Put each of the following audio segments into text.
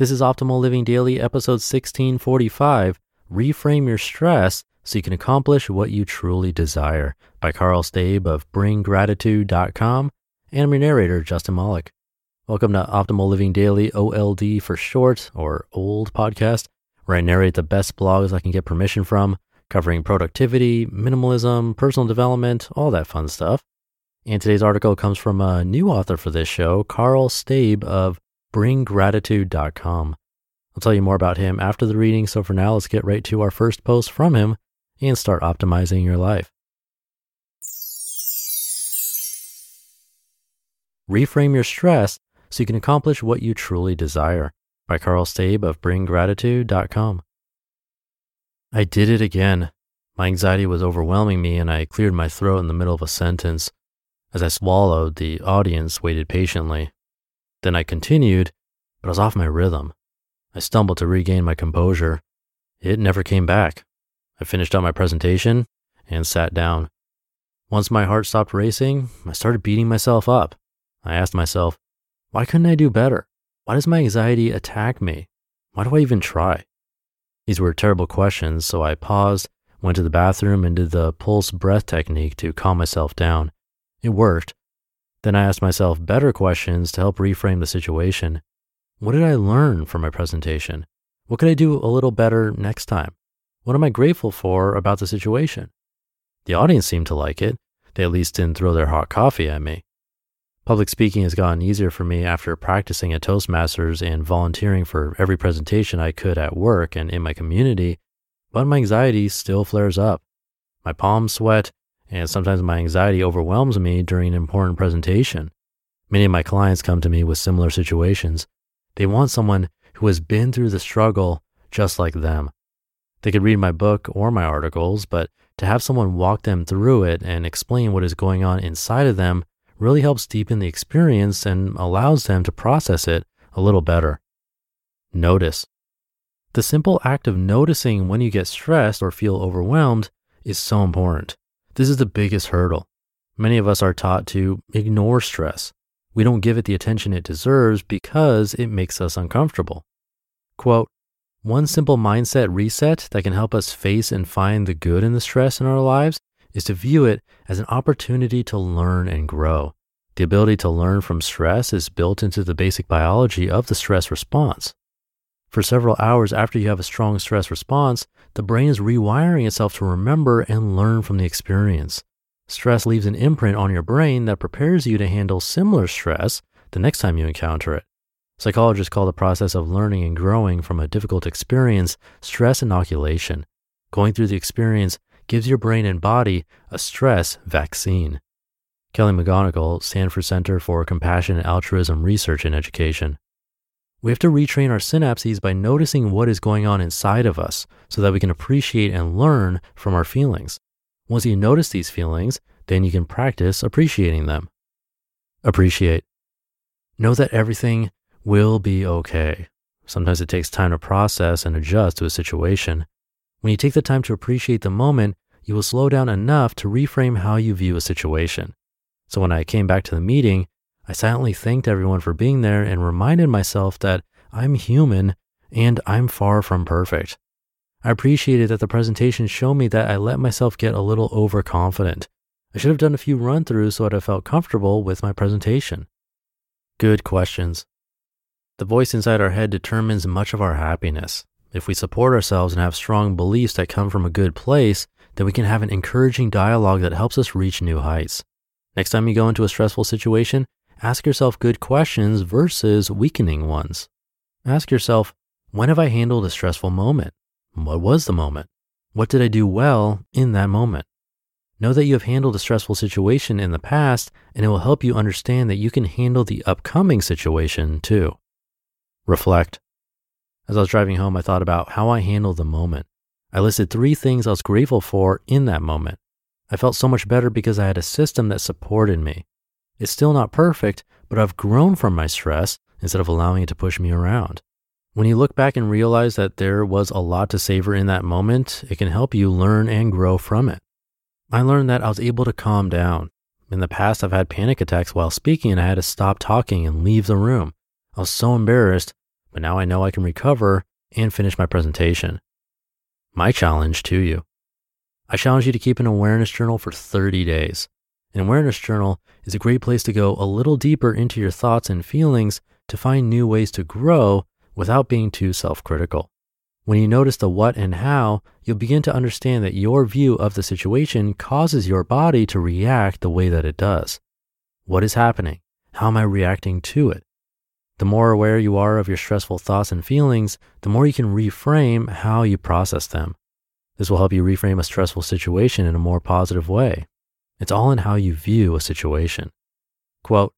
This is Optimal Living Daily, episode 1645 Reframe Your Stress so you can accomplish what you truly desire by Karl Staib of BringGratitude.com and I'm your narrator, Justin Malik. Welcome to Optimal Living Daily, OLD for short, or OLD podcast, where I narrate the best blogs I can get permission from, covering productivity, minimalism, personal development, all that fun stuff. And today's article comes from a new author for this show, Karl Staib of BringGratitude.com. I'll tell you more about him after the reading, so for now, let's get right to our first post from him and start optimizing your life. Reframe your stress so you can accomplish what you truly desire by Karl Staib of BringGratitude.com. I did it again. My anxiety was overwhelming me and I cleared my throat in the middle of a sentence. As I swallowed, the audience waited patiently. Then I continued, but I was off my rhythm. I stumbled to regain my composure. It never came back. I finished up my presentation and sat down. Once my heart stopped racing, I started beating myself up. I asked myself, why couldn't I do better? Why does my anxiety attack me? Why do I even try? These were terrible questions, so I paused, went to the bathroom, and did the pulse breath technique to calm myself down. It worked, then I asked myself better questions to help reframe the situation. What did I learn from my presentation? What could I do a little better next time? What am I grateful for about the situation? The audience seemed to like it. They at least didn't throw their hot coffee at me. Public speaking has gotten easier for me after practicing at Toastmasters and volunteering for every presentation I could at work and in my community, but my anxiety still flares up. My palms sweat and sometimes my anxiety overwhelms me during an important presentation. Many of my clients come to me with similar situations. They want someone who has been through the struggle just like them. They could read my book or my articles, but to have someone walk them through it and explain what is going on inside of them really helps deepen the experience and allows them to process it a little better. Notice. The simple act of noticing when you get stressed or feel overwhelmed is so important. This is the biggest hurdle. Many of us are taught to ignore stress. We don't give it the attention it deserves because it makes us uncomfortable. Quote, one simple mindset reset that can help us face and find the good in the stress in our lives is to view it as an opportunity to learn and grow. The ability to learn from stress is built into the basic biology of the stress response. For several hours after you have a strong stress response, the brain is rewiring itself to remember and learn from the experience. Stress leaves an imprint on your brain that prepares you to handle similar stress the next time you encounter it. Psychologists call the process of learning and growing from a difficult experience stress inoculation. Going through the experience gives your brain and body a stress vaccine. Kelly McGonigal, Stanford Center for Compassion and Altruism Research and Education. We have to retrain our synapses by noticing what is going on inside of us so that we can appreciate and learn from our feelings. Once you notice these feelings, then you can practice appreciating them. Appreciate. Know that everything will be okay. Sometimes it takes time to process and adjust to a situation. When you take the time to appreciate the moment, you will slow down enough to reframe how you view a situation. So when I came back to the meeting, I silently thanked everyone for being there and reminded myself that I'm human and I'm far from perfect. I appreciated that the presentation showed me that I let myself get a little overconfident. I should have done a few run throughs so that I felt comfortable with my presentation. Good questions. The voice inside our head determines much of our happiness. If we support ourselves and have strong beliefs that come from a good place, then we can have an encouraging dialogue that helps us reach new heights. Next time you go into a stressful situation, ask yourself good questions versus weakening ones. Ask yourself, when have I handled a stressful moment? What was the moment? What did I do well in that moment? Know that you have handled a stressful situation in the past, and it will help you understand that you can handle the upcoming situation too. Reflect. As I was driving home, I thought about how I handled the moment. I listed three things I was grateful for in that moment. I felt so much better because I had a system that supported me. It's still not perfect, but I've grown from my stress instead of allowing it to push me around. When you look back and realize that there was a lot to savor in that moment, it can help you learn and grow from it. I learned that I was able to calm down. In the past, I've had panic attacks while speaking and I had to stop talking and leave the room. I was so embarrassed, but now I know I can recover and finish my presentation. My challenge to you. I challenge you to keep an awareness journal for 30 days. An awareness journal is a great place to go a little deeper into your thoughts and feelings to find new ways to grow without being too self critical. When you notice the what and how, you'll begin to understand that your view of the situation causes your body to react the way that it does. What is happening? How am I reacting to it? The more aware you are of your stressful thoughts and feelings, the more you can reframe how you process them. This will help you reframe a stressful situation in a more positive way. It's all in how you view a situation. Quote,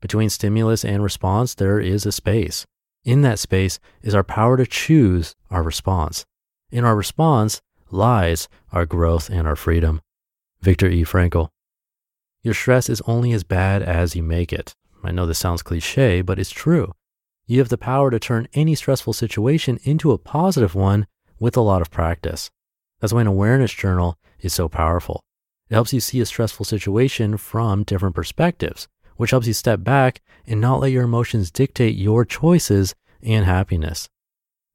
between stimulus and response, there is a space. In that space is our power to choose our response. In our response lies our growth and our freedom. Viktor E. Frankl. Your stress is only as bad as you make it. I know this sounds cliche, but it's true. You have the power to turn any stressful situation into a positive one with a lot of practice. That's why an awareness journal is so powerful. It helps you see a stressful situation from different perspectives which helps you step back and not let your emotions dictate your choices and happiness.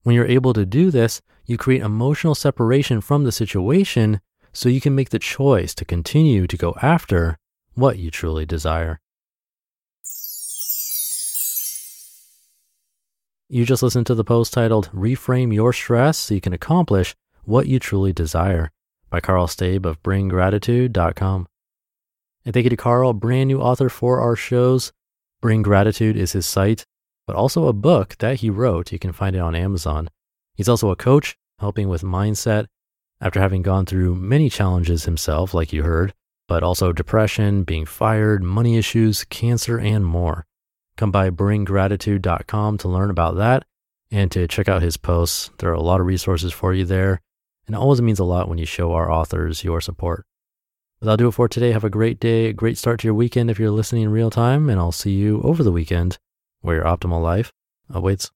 When you're able to do this, you create emotional separation from the situation so you can make the choice to continue to go after what you truly desire. You just listened to the post titled Reframe Your Stress so you can accomplish what you truly desire by Karl Staib of BringGratitude.com. And thank you to Karl, brand new author for our shows. Bring Gratitude is his site, but also a book that he wrote. You can find it on Amazon. He's also a coach helping with mindset after having gone through many challenges himself, like you heard, but also depression, being fired, money issues, cancer, and more. Come by bringgratitude.com to learn about that and to check out his posts. There are a lot of resources for you there. And it always means a lot when you show our authors your support. But that'll do it for today. Have a great day, a great start to your weekend if you're listening in real time, and I'll see you over the weekend where your optimal life awaits.